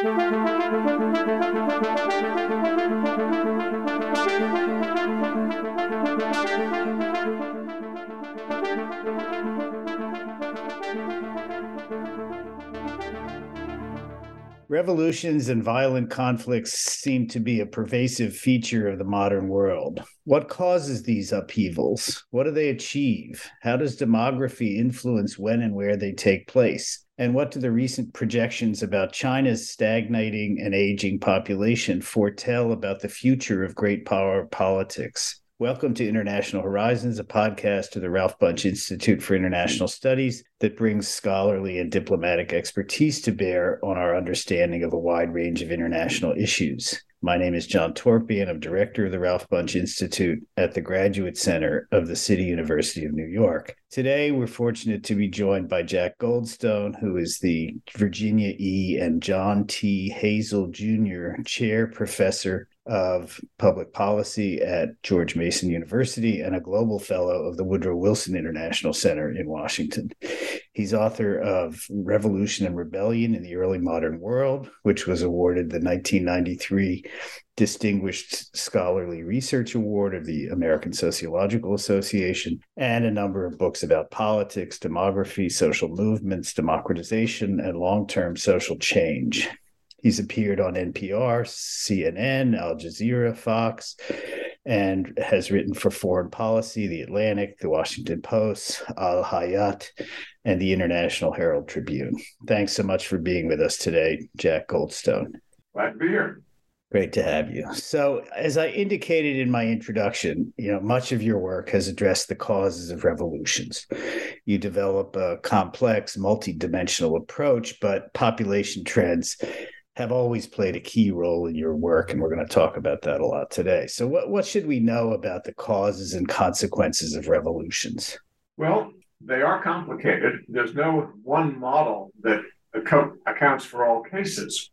Revolutions and violent conflicts seem to be a pervasive feature of the modern world. What causes these upheavals? What do they achieve? How does demography influence when and where they take place? And what do the recent projections about China's stagnating and aging population foretell about the future of great power politics? Welcome to International Horizons, a podcast of the Ralph Bunche Institute for International Studies that brings scholarly and diplomatic expertise to bear on our understanding of a wide range of international issues. My name is John Torpey, and I'm director of the Ralph Bunche Institute at the Graduate Center of the City University of New York. Today, we're fortunate to be joined by Jack Goldstone, who is the Virginia E. and John T. Hazel Jr. Chair Professor of Public Policy at George Mason University and a Global Fellow of the Woodrow Wilson International Center in Washington. He's author of Revolution and Rebellion in the Early Modern World, which was awarded the 1993 Distinguished Scholarly Research Award of the American Sociological Association, and a number of books about politics, demography, social movements, democratization, and long term social change. He's appeared on NPR, CNN, Al Jazeera, Fox, and has written for Foreign Policy, The Atlantic, The Washington Post, Al Hayat, and the International Herald Tribune. Thanks so much for being with us today, Jack Goldstone. Glad to be here. Great to have you. So, as I indicated in my introduction, you know, much of your work has addressed the causes of revolutions. You develop a complex, multidimensional approach, but population trends have always played a key role in your work, and we're going to talk about that a lot today. So, what, what should we know about the causes and consequences of revolutions? Well, they are complicated. There's no one model that accounts for all cases.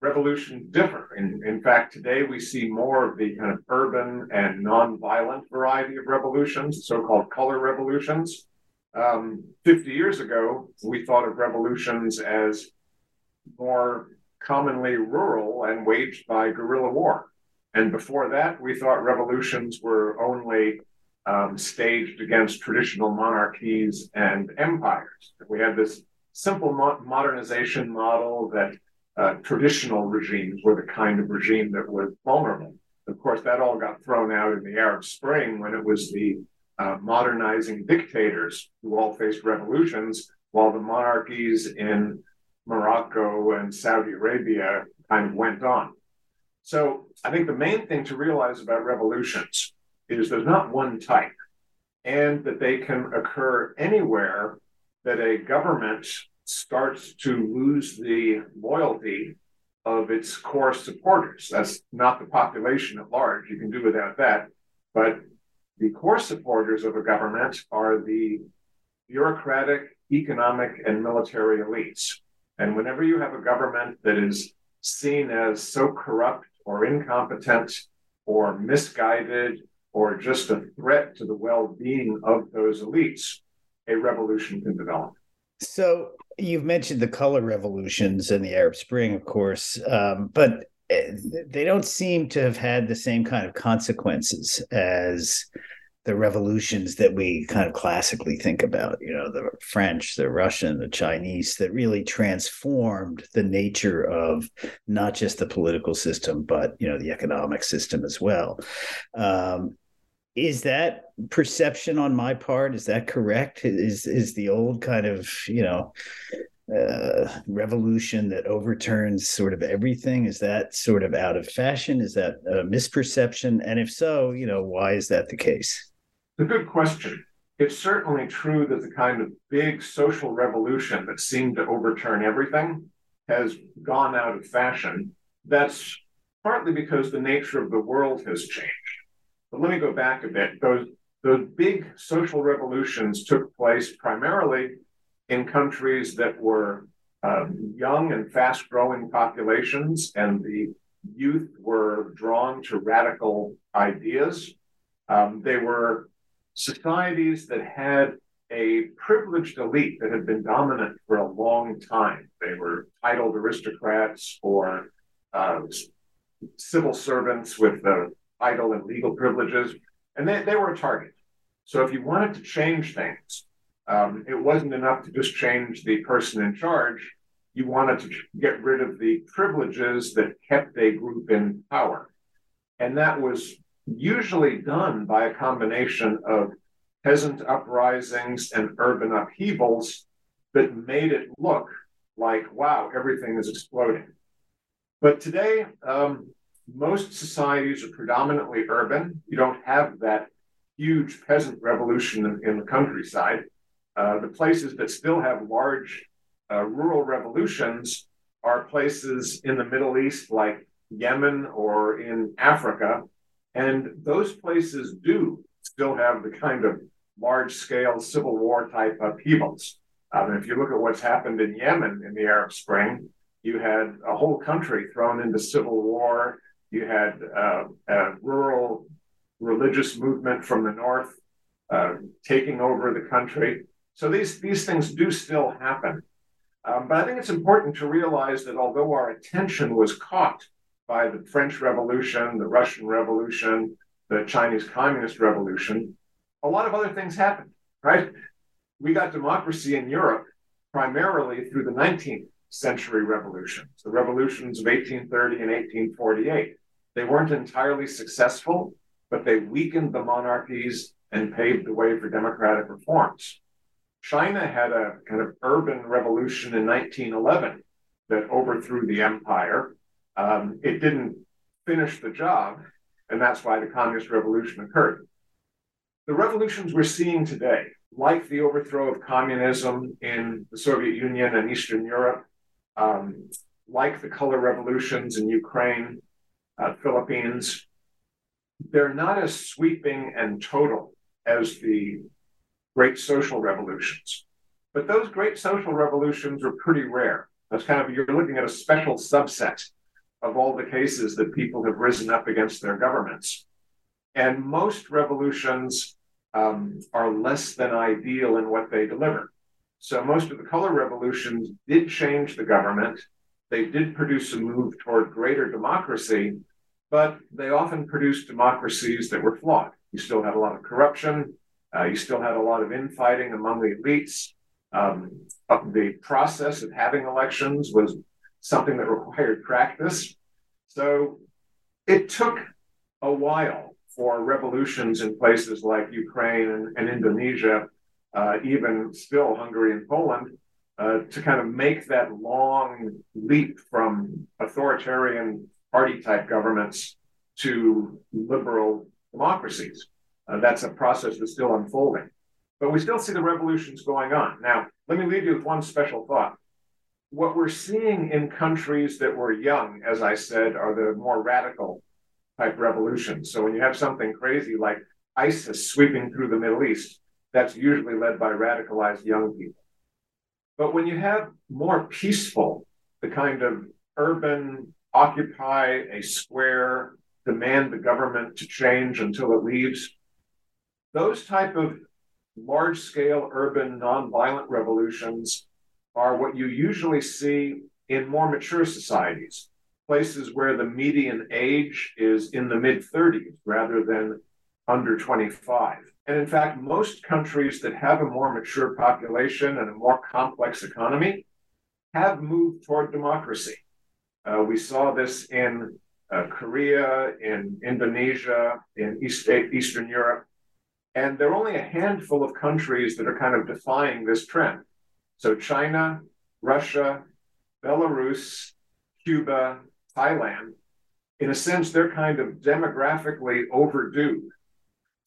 Revolutions differ. In, in fact, today we see more of the kind of urban and non-violent variety of revolutions, so-called color revolutions. Um, 50 years ago, we thought of revolutions as more commonly rural and waged by guerrilla war. And before that, we thought revolutions were only um, staged against traditional monarchies and empires. We had this simple mo- modernization model that uh, traditional regimes were the kind of regime that was vulnerable. Of course, that all got thrown out in the Arab Spring when it was the uh, modernizing dictators who all faced revolutions, while the monarchies in Morocco and Saudi Arabia kind of went on. So I think the main thing to realize about revolutions is there's not one type, and that they can occur anywhere that a government starts to lose the loyalty of its core supporters. That's not the population at large. You can do without that. But the core supporters of a government are the bureaucratic, economic, and military elites. And whenever you have a government that is seen as so corrupt or incompetent or misguided or just a threat to the well being of those elites, a revolution can develop. So you've mentioned the color revolutions and the Arab Spring, of course, um, but eh, they don't seem to have had the same kind of consequences as the revolutions that we kind of classically think about, you know, the French, the Russian, the Chinese, that really transformed the nature of not just the political system, but, you know, the economic system as well. Um, is that perception on my part is that correct? Is is the old kind of you know uh, revolution that overturns sort of everything is that sort of out of fashion? Is that a misperception? And if so you know why is that the case it's a good question it's certainly true that the kind of big social revolution that seemed to overturn everything has gone out of fashion that's partly because the nature of the world has changed but let me go back a bit. Those, those big social revolutions took place primarily in countries that were um, young and fast growing populations, and the youth were drawn to radical ideas. Um, they were societies that had a privileged elite that had been dominant for a long time. They were titled aristocrats or uh, civil servants with the title and legal privileges, and they, they were a target. So if you wanted to change things, um, it wasn't enough to just change the person in charge. You wanted to get rid of the privileges that kept a group in power. And that was usually done by a combination of peasant uprisings and urban upheavals that made it look like, wow, everything is exploding. But today, um, most societies are predominantly urban. You don't have that huge peasant revolution in, in the countryside. Uh, the places that still have large uh, rural revolutions are places in the Middle East like Yemen or in Africa. And those places do still have the kind of large scale civil war type upheavals. Um, if you look at what's happened in Yemen in the Arab Spring, you had a whole country thrown into civil war you had uh, a rural religious movement from the north uh, taking over the country. So these, these things do still happen. Um, but I think it's important to realize that although our attention was caught by the French Revolution, the Russian Revolution, the Chinese Communist Revolution, a lot of other things happened, right? We got democracy in Europe primarily through the 19th century revolutions, the revolutions of 1830 and 1848. They weren't entirely successful, but they weakened the monarchies and paved the way for democratic reforms. China had a kind of urban revolution in 1911 that overthrew the empire. Um, it didn't finish the job, and that's why the communist revolution occurred. The revolutions we're seeing today, like the overthrow of communism in the Soviet Union and Eastern Europe, um, like the color revolutions in Ukraine, uh, Philippines, they're not as sweeping and total as the great social revolutions. But those great social revolutions are pretty rare. That's kind of, you're looking at a special subset of all the cases that people have risen up against their governments. And most revolutions um, are less than ideal in what they deliver. So most of the color revolutions did change the government they did produce a move toward greater democracy, but they often produced democracies that were flawed. You still had a lot of corruption. Uh, you still had a lot of infighting among the elites. Um, the process of having elections was something that required practice. So it took a while for revolutions in places like Ukraine and, and Indonesia, uh, even still Hungary and Poland, uh, to kind of make that long leap from authoritarian party type governments to liberal democracies. Uh, that's a process that's still unfolding. But we still see the revolutions going on. Now, let me leave you with one special thought. What we're seeing in countries that were young, as I said, are the more radical type revolutions. So when you have something crazy like ISIS sweeping through the Middle East, that's usually led by radicalized young people. But when you have more peaceful, the kind of urban occupy a square, demand the government to change until it leaves, those type of large scale urban nonviolent revolutions are what you usually see in more mature societies, places where the median age is in the mid 30s rather than under 25. And in fact, most countries that have a more mature population and a more complex economy have moved toward democracy. Uh, we saw this in uh, Korea, in Indonesia, in East, Eastern Europe. And there are only a handful of countries that are kind of defying this trend. So China, Russia, Belarus, Cuba, Thailand, in a sense, they're kind of demographically overdue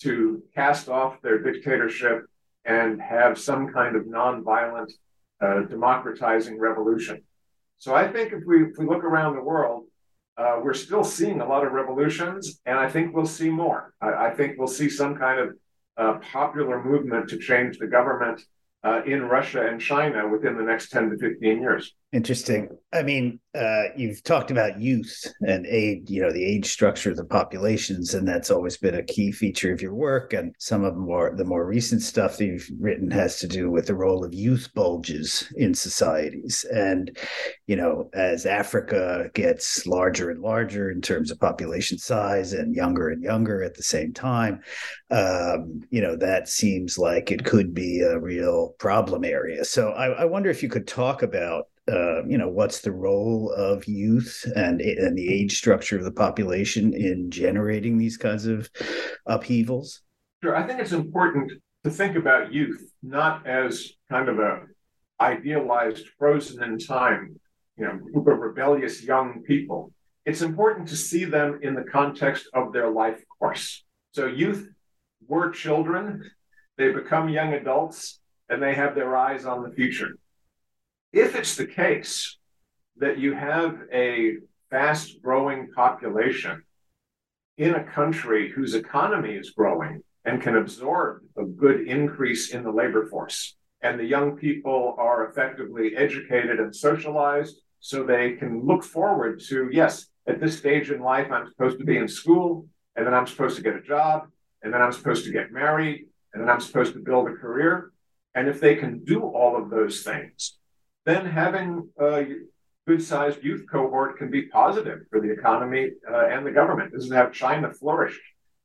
to cast off their dictatorship and have some kind of nonviolent uh, democratizing revolution. So I think if we, if we look around the world, uh, we're still seeing a lot of revolutions, and I think we'll see more. I, I think we'll see some kind of uh, popular movement to change the government Uh, in Russia and China within the next 10 to 15 years. Interesting. I mean, uh, you've talked about youth and age, you know, the age structure of the populations, and that's always been a key feature of your work. And some of the more the more recent stuff that you've written has to do with the role of youth bulges in societies. And, you know, as Africa gets larger and larger in terms of population size and younger and younger at the same time, um, you know, that seems like it could be a real problem area. So I, I wonder if you could talk about uh, you know what's the role of youth and and the age structure of the population in generating these kinds of upheavals? Sure i think it's important to think about youth not as kind of a idealized frozen in time you know group of rebellious young people. It's important to see them in the context of their life course. So youth were children they become young adults and they have their eyes on the future if it's the case that you have a fast growing population in a country whose economy is growing and can absorb a good increase in the labor force, and the young people are effectively educated and socialized so they can look forward to, yes, at this stage in life, I'm supposed to be in school, and then I'm supposed to get a job, and then I'm supposed to get married, and then I'm supposed to build a career. And if they can do all of those things, then having a good sized youth cohort can be positive for the economy uh, and the government. This is how China flourished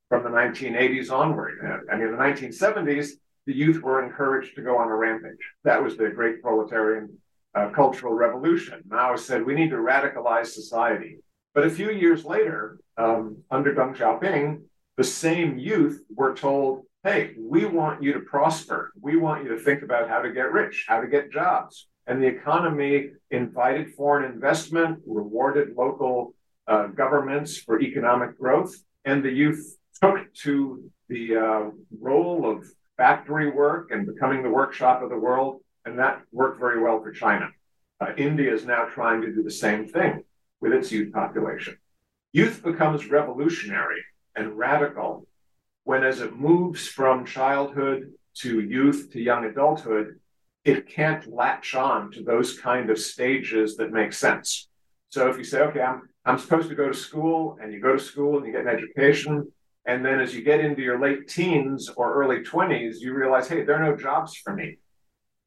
from the 1980s onward. I mean, in the 1970s, the youth were encouraged to go on a rampage. That was the great proletarian uh, cultural revolution. Mao said, we need to radicalize society. But a few years later, um, under Deng Xiaoping, the same youth were told, hey, we want you to prosper. We want you to think about how to get rich, how to get jobs and the economy invited foreign investment, rewarded local uh, governments for economic growth, and the youth took to the uh, role of factory work and becoming the workshop of the world, and that worked very well for China. Uh, India is now trying to do the same thing with its youth population. Youth becomes revolutionary and radical when, as it moves from childhood to youth to young adulthood, it can't latch on to those kind of stages that make sense. So if you say, okay, I'm I'm supposed to go to school, and you go to school and you get an education, and then as you get into your late teens or early 20s, you realize, hey, there are no jobs for me.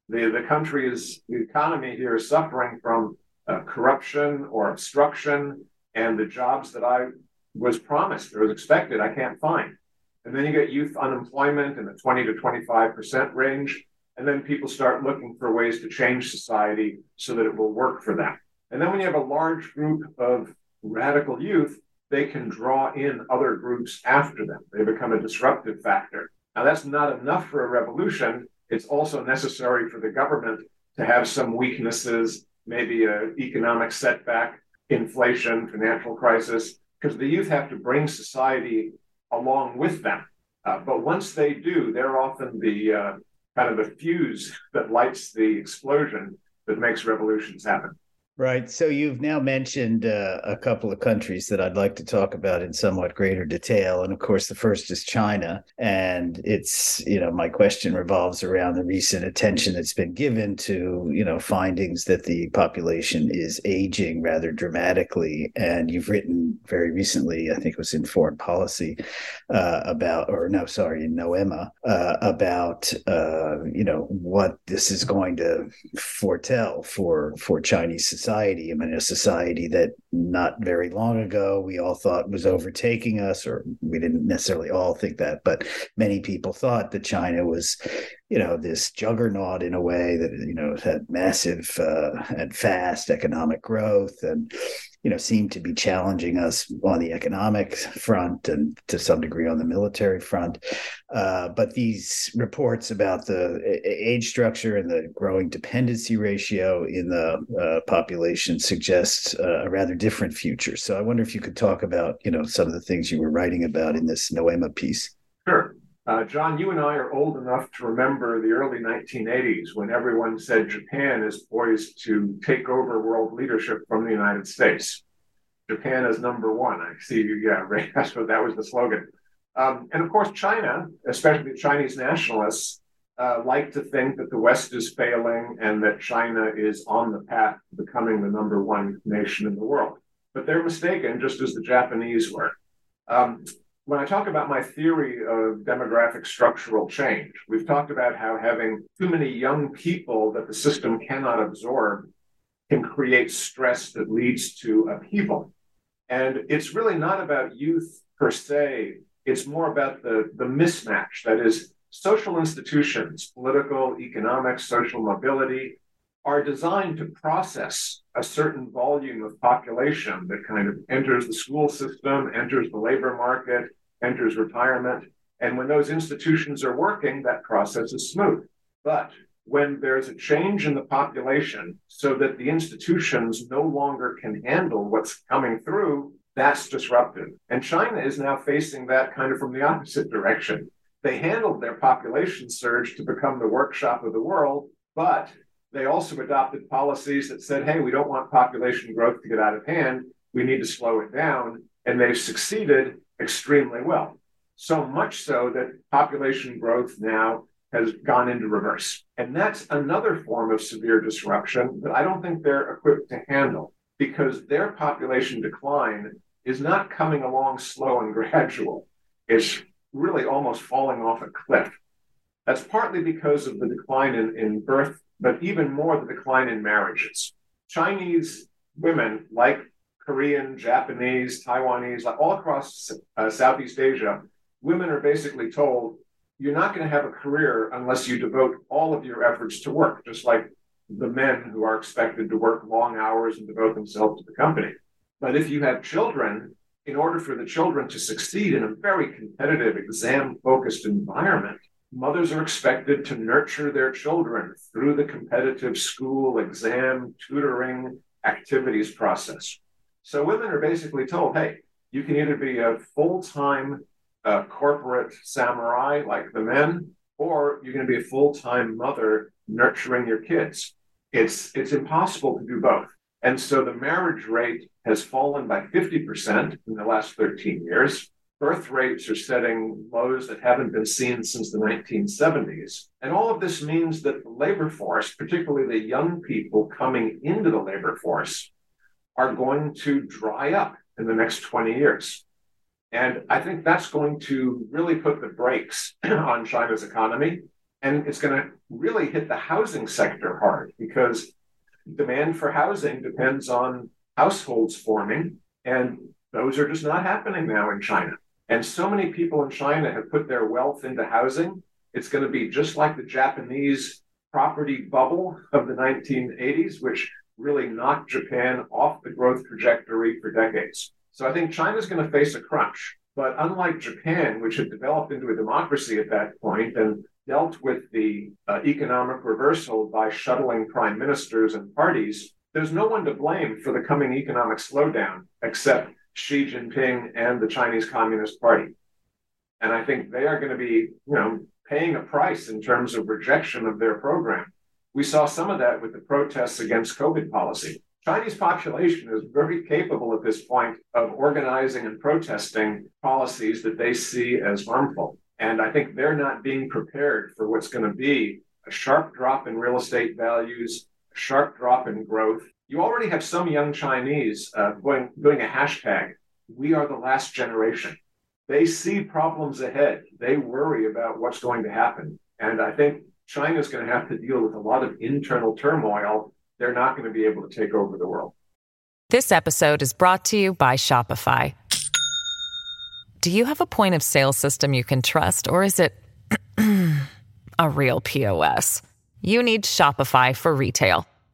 The the country is the economy here is suffering from uh, corruption or obstruction, and the jobs that I was promised or was expected, I can't find. And then you get youth unemployment in the 20 to 25 percent range and then people start looking for ways to change society so that it will work for them. And then when you have a large group of radical youth, they can draw in other groups after them. They become a disruptive factor. Now, that's not enough for a revolution. It's also necessary for the government to have some weaknesses, maybe an economic setback, inflation, financial crisis, because the youth have to bring society along with them. Uh, but once they do, they're often the uh, kind of the fuse that lights the explosion that makes revolutions happen. Right. So you've now mentioned uh, a couple of countries that I'd like to talk about in somewhat greater detail. And of course, the first is China. And it's, you know, my question revolves around the recent attention that's been given to, you know, findings that the population is aging rather dramatically. And you've written very recently, I think it was in Foreign Policy, uh, about, or no, sorry, in Noema, uh, about, uh, you know, what this is going to foretell for, for Chinese society society. I mean, a society that not very long ago we all thought was overtaking us, or we didn't necessarily all think that, but many people thought that China was, you know, this juggernaut in a way that you know had massive uh, and fast economic growth and you know, seem to be challenging us on the economic front and to some degree on the military front. Uh, but these reports about the age structure and the growing dependency ratio in the uh, population suggest uh, a rather different future. So I wonder if you could talk about, you know, some of the things you were writing about in this Noema piece. Sure. Uh, John, you and I are old enough to remember the early 1980s when everyone said Japan is poised to take over world leadership from the United States. Japan is number one. I see you. Yeah, right. That's what that was the slogan. Um, and of course, China, especially Chinese nationalists, uh, like to think that the West is failing and that China is on the path to becoming the number one nation in the world. But they're mistaken, just as the Japanese were. Um, when I talk about my theory of demographic structural change, we've talked about how having too many young people that the system cannot absorb can create stress that leads to upheaval. And it's really not about youth per se, it's more about the, the mismatch. That is, social institutions, political, economic, social mobility, are designed to process a certain volume of population that kind of enters the school system, enters the labor market, enters retirement. And when those institutions are working, that process is smooth. But when there's a change in the population so that the institutions no longer can handle what's coming through, that's disruptive. And China is now facing that kind of from the opposite direction. They handled their population surge to become the workshop of the world, but they also adopted policies that said, hey, we don't want population growth to get out of hand. We need to slow it down. And they've succeeded extremely well. So much so that population growth now has gone into reverse. And that's another form of severe disruption that I don't think they're equipped to handle because their population decline is not coming along slow and gradual. It's really almost falling off a cliff. That's partly because of the decline in, in birth, but even more the decline in marriages. Chinese women, like Korean, Japanese, Taiwanese, all across uh, Southeast Asia, women are basically told you're not going to have a career unless you devote all of your efforts to work, just like the men who are expected to work long hours and devote themselves to the company. But if you have children, in order for the children to succeed in a very competitive, exam focused environment, mothers are expected to nurture their children through the competitive school, exam, tutoring, activities process. So women are basically told, hey, you can either be a full time a uh, corporate samurai like the men, or you're going to be a full time mother nurturing your kids. It's, it's impossible to do both. And so the marriage rate has fallen by 50% in the last 13 years. Birth rates are setting lows that haven't been seen since the 1970s. And all of this means that the labor force, particularly the young people coming into the labor force, are going to dry up in the next 20 years. And I think that's going to really put the brakes on China's economy. And it's going to really hit the housing sector hard because demand for housing depends on households forming. And those are just not happening now in China. And so many people in China have put their wealth into housing. It's going to be just like the Japanese property bubble of the 1980s, which really knocked Japan off the growth trajectory for decades. So I think China's going to face a crunch. But unlike Japan, which had developed into a democracy at that point and dealt with the uh, economic reversal by shuttling prime ministers and parties, there's no one to blame for the coming economic slowdown except Xi Jinping and the Chinese Communist Party. And I think they are going to be, you know, paying a price in terms of rejection of their program. We saw some of that with the protests against COVID policy. Chinese population is very capable at this point of organizing and protesting policies that they see as harmful. And I think they're not being prepared for what's going to be a sharp drop in real estate values, a sharp drop in growth. You already have some young Chinese uh, going, doing a hashtag, we are the last generation. They see problems ahead. They worry about what's going to happen. And I think China's going to have to deal with a lot of internal turmoil. They're not going to be able to take over the world. This episode is brought to you by Shopify. Do you have a point of sale system you can trust, or is it a real POS? You need Shopify for retail.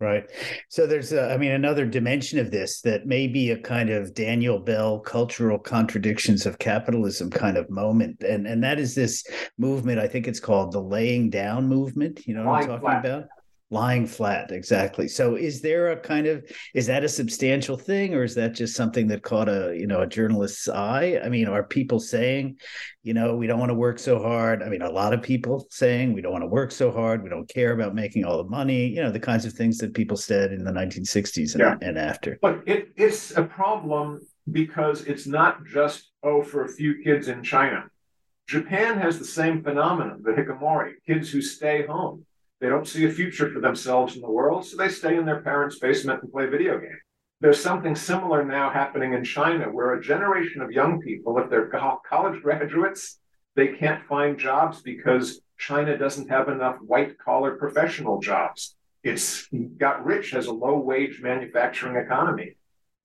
Right. So there's, a, I mean, another dimension of this that may be a kind of Daniel Bell cultural contradictions of capitalism kind of moment, and and that is this movement. I think it's called the laying down movement. You know what I'm talking about? Lying flat exactly. So is there a kind of is that a substantial thing or is that just something that caught a you know a journalist's eye? I mean are people saying you know we don't want to work so hard. I mean a lot of people saying we don't want to work so hard. We don't care about making all the money. You know the kinds of things that people said in the 1960s and, yeah. and after. But it, it's a problem because it's not just oh for a few kids in china. Japan has the same phenomenon the hikikomori kids who stay home they don't see a future for themselves in the world, so they stay in their parents' basement and play video games. There's something similar now happening in China where a generation of young people, if they're college graduates, they can't find jobs because China doesn't have enough white collar professional jobs. It's got rich as a low wage manufacturing economy.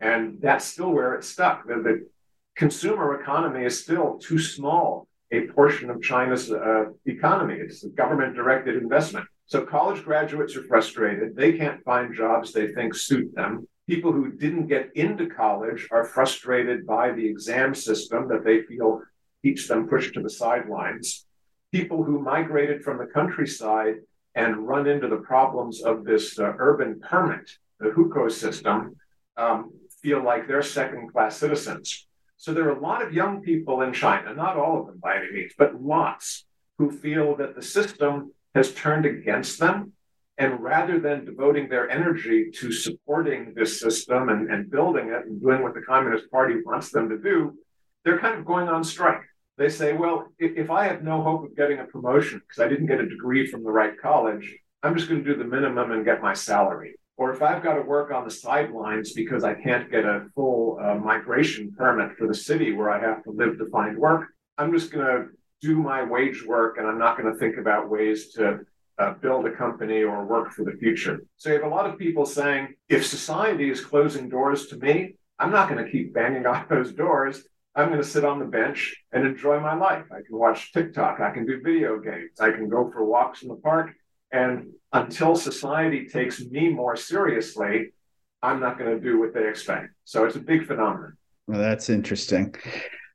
And that's still where it's stuck. The, the consumer economy is still too small a portion of China's uh, economy. It's government directed investment. So college graduates are frustrated. They can't find jobs they think suit them. People who didn't get into college are frustrated by the exam system that they feel keeps them pushed to the sidelines. People who migrated from the countryside and run into the problems of this uh, urban permit, the hukou system, um, feel like they're second class citizens. So there are a lot of young people in China, not all of them by any means, but lots who feel that the system has turned against them. And rather than devoting their energy to supporting this system and, and building it and doing what the Communist Party wants them to do, they're kind of going on strike. They say, well, if, if I have no hope of getting a promotion because I didn't get a degree from the right college, I'm just going to do the minimum and get my salary. Or if I've got to work on the sidelines because I can't get a full uh, migration permit for the city where I have to live to find work, I'm just going to do my wage work and I'm not going to think about ways to uh, build a company or work for the future. So you have a lot of people saying, if society is closing doors to me, I'm not going to keep banging on those doors. I'm going to sit on the bench and enjoy my life. I can watch TikTok. I can do video games. I can go for walks in the park. And until society takes me more seriously, I'm not going to do what they expect. So it's a big phenomenon. Well, that's interesting.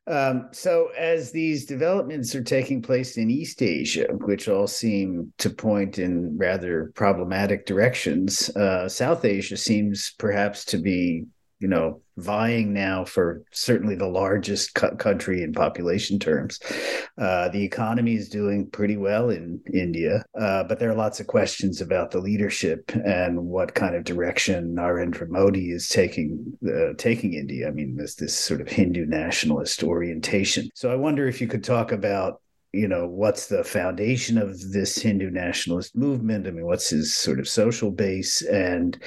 Um, so, as these developments are taking place in East Asia, which all seem to point in rather problematic directions, uh, South Asia seems perhaps to be you know, vying now for certainly the largest country in population terms. Uh, the economy is doing pretty well in India, uh, but there are lots of questions about the leadership and what kind of direction Narendra Modi is taking uh, taking India. I mean, there's this sort of Hindu nationalist orientation. So I wonder if you could talk about you know what's the foundation of this hindu nationalist movement? I mean what's his sort of social base? And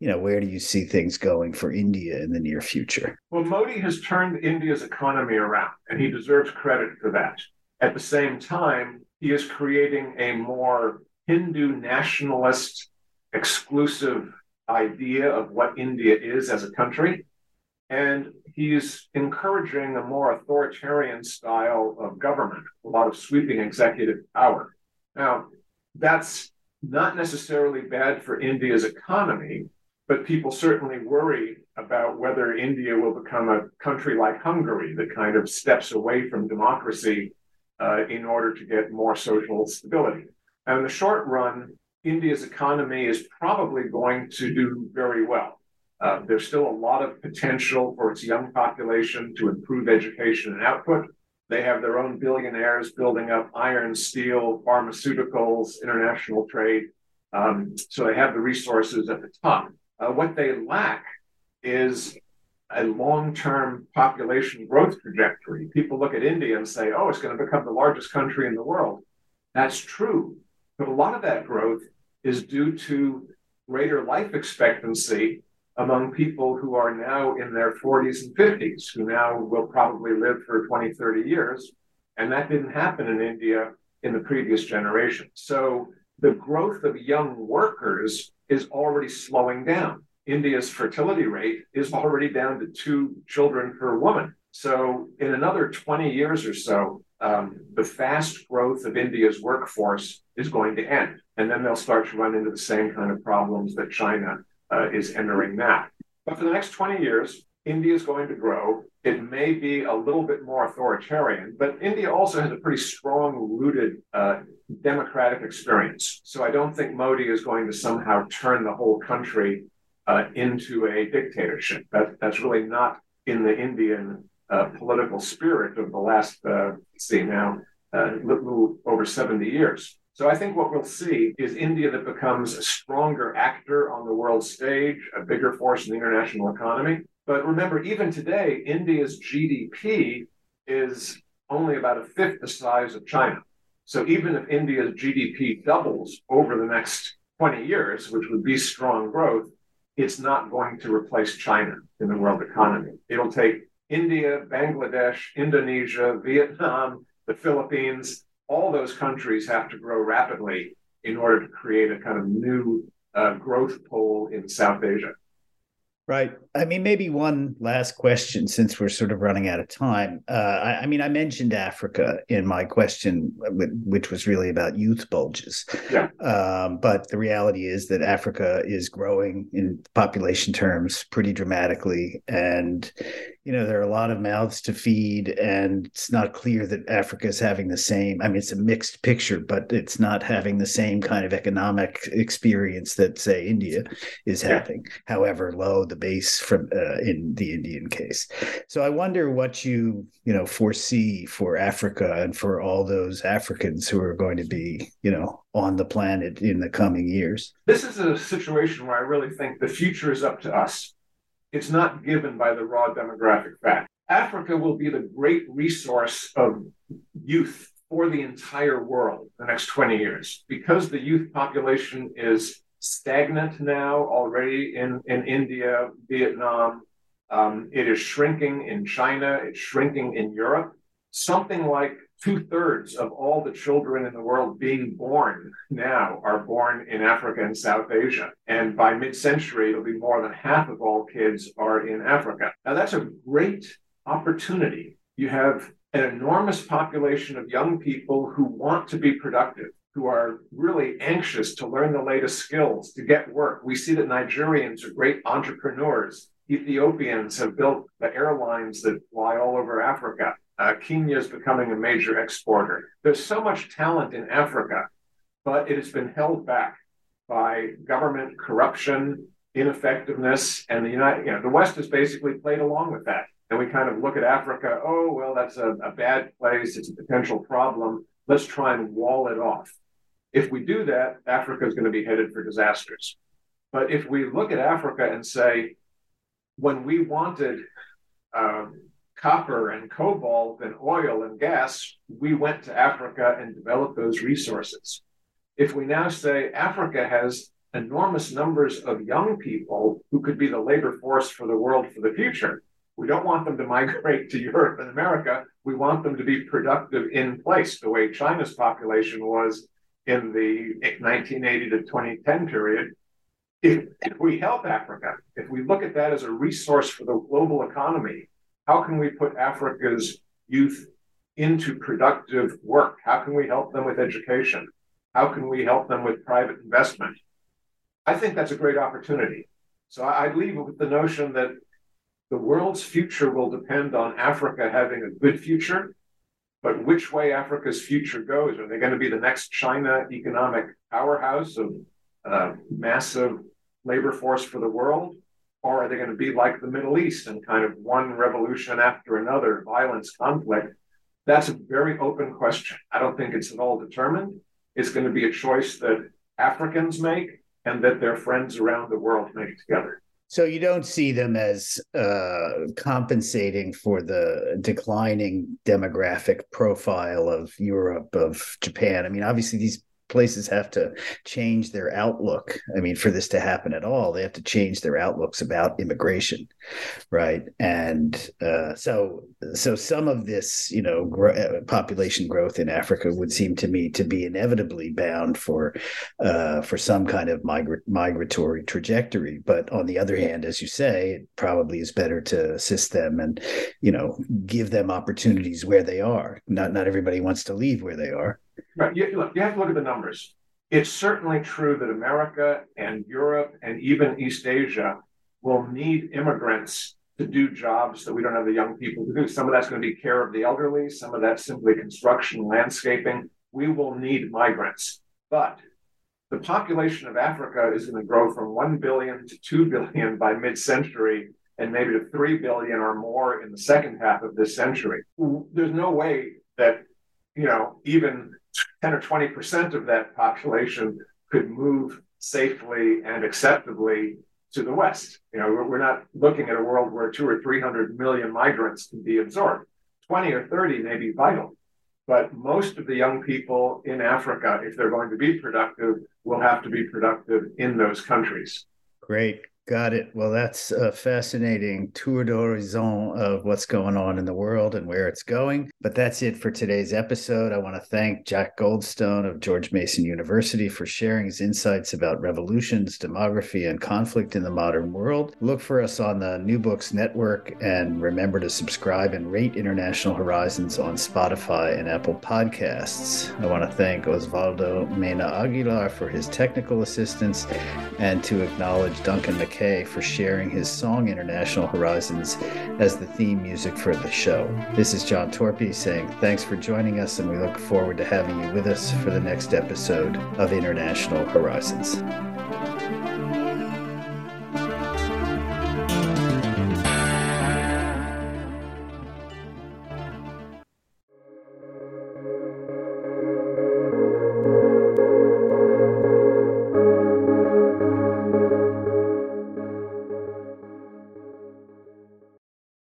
you know where do you see things going for india in the near future? Well modi has turned india's economy around and he deserves credit for that. At the same time he is creating a more hindu nationalist exclusive idea of what india is as a country. And he's encouraging a more authoritarian style of government, a lot of sweeping executive power. Now, that's not necessarily bad for India's economy, but people certainly worry about whether India will become a country like Hungary that kind of steps away from democracy uh, in order to get more social stability. And in the short run, India's economy is probably going to do very well. Uh, there's still a lot of potential for its young population to improve education and output. They have their own billionaires building up iron, steel, pharmaceuticals, international trade. Um, so they have the resources at the top. Uh, what they lack is a long term population growth trajectory. People look at India and say, oh, it's going to become the largest country in the world. That's true. But a lot of that growth is due to greater life expectancy among people who are now in their 40s and 50s, who now will probably live for 20, 30 years. And that didn't happen in India in the previous generation. So the growth of young workers is already slowing down. India's fertility rate is already down to two children per woman. So, in another 20 years or so, um, the fast growth of India's workforce is going to end. And then they'll start to run into the same kind of problems that China uh, is entering that. But for the next 20 years, India is going to grow. It may be a little bit more authoritarian, but India also has a pretty strong rooted uh, democratic experience. So I don't think Modi is going to somehow turn the whole country uh, into a dictatorship. That, that's really not in the Indian uh, political spirit of the last, uh, see now, uh, little over 70 years. So I think what we'll see is India that becomes a stronger actor on the world stage, a bigger force in the international economy. But remember, even today, India's GDP is only about a fifth the size of China. So even if India's GDP doubles over the next 20 years, which would be strong growth, it's not going to replace China in the world economy. It'll take India, Bangladesh, Indonesia, Vietnam, the Philippines, all those countries have to grow rapidly in order to create a kind of new uh, growth pole in South Asia. Right. I mean, maybe one last question since we're sort of running out of time. Uh, I, I, mean, I mentioned Africa in my question, which was really about youth bulges. Yeah. Um, but the reality is that Africa is growing in population terms pretty dramatically. And you know there are a lot of mouths to feed and it's not clear that africa is having the same i mean it's a mixed picture but it's not having the same kind of economic experience that say india is having yeah. however low the base from uh, in the indian case. So i wonder what you you know foresee for africa and for all those africans who are going to be you know on the planet in the coming years. This is a situation where i really think the future is up to us it's not given by the raw demographic fact. Africa will be the great resource of youth for the entire world the next 20 years because the youth population is stagnant now already in, in India, Vietnam. Um, it is shrinking in China, it's shrinking in Europe. Something like two thirds of all the children in the world being born now are born in Africa and South Asia. And by mid century, it'll be more than half of all kids are in Africa. Now, that's a great opportunity. You have an enormous population of young people who want to be productive. Who are really anxious to learn the latest skills, to get work. We see that Nigerians are great entrepreneurs. Ethiopians have built the airlines that fly all over Africa. Uh, Kenya is becoming a major exporter. There's so much talent in Africa, but it has been held back by government corruption, ineffectiveness, and the United, you know, the West has basically played along with that. And we kind of look at Africa, oh, well, that's a, a bad place. It's a potential problem. Let's try and wall it off. If we do that, Africa is going to be headed for disasters. But if we look at Africa and say, when we wanted um, copper and cobalt and oil and gas, we went to Africa and developed those resources. If we now say Africa has enormous numbers of young people who could be the labor force for the world for the future, we don't want them to migrate to Europe and America. We want them to be productive in place, the way China's population was in the 1980 to 2010 period. If, if we help Africa, if we look at that as a resource for the global economy, how can we put Africa's youth into productive work? How can we help them with education? How can we help them with private investment? I think that's a great opportunity. So I leave with the notion that the world's future will depend on Africa having a good future. But which way Africa's future goes, are they going to be the next China economic powerhouse of a massive labor force for the world? Or are they going to be like the Middle East and kind of one revolution after another, violence, conflict? That's a very open question. I don't think it's at all determined. It's going to be a choice that Africans make and that their friends around the world make together. So you don't see them as uh, compensating for the declining demographic profile of Europe, of Japan. I mean, obviously these places have to change their outlook. I mean, for this to happen at all, they have to change their outlooks about immigration, right? And uh, so, so some of this, you know, gro- uh, population growth in Africa would seem to me to be inevitably bound for uh, for some kind of migra- migratory trajectory. But on the other hand, as you say, it probably is better to assist them and, you know, give them opportunities where they are. Not not everybody wants to leave where they are. Right. You, look, you have to look at the numbers. It's certainly true that America and Europe and even East Asia will need immigrants to do jobs that we don't have the young people to do. Some of that's going to be care of the elderly, some of that's simply construction, landscaping. We will need migrants. But the population of Africa is going to grow from 1 billion to 2 billion by mid century and maybe to 3 billion or more in the second half of this century. There's no way that, you know, even 10 or 20% of that population could move safely and acceptably to the West. You know, we're not looking at a world where two or 300 million migrants can be absorbed. 20 or 30 may be vital. But most of the young people in Africa, if they're going to be productive, will have to be productive in those countries. Great. Got it. Well, that's a fascinating tour d'horizon of what's going on in the world and where it's going. But that's it for today's episode. I want to thank Jack Goldstone of George Mason University for sharing his insights about revolutions, demography, and conflict in the modern world. Look for us on the New Books Network and remember to subscribe and rate International Horizons on Spotify and Apple Podcasts. I want to thank Osvaldo Mena Aguilar for his technical assistance and to acknowledge Duncan For sharing his song International Horizons as the theme music for the show. This is John Torpey saying thanks for joining us, and we look forward to having you with us for the next episode of International Horizons.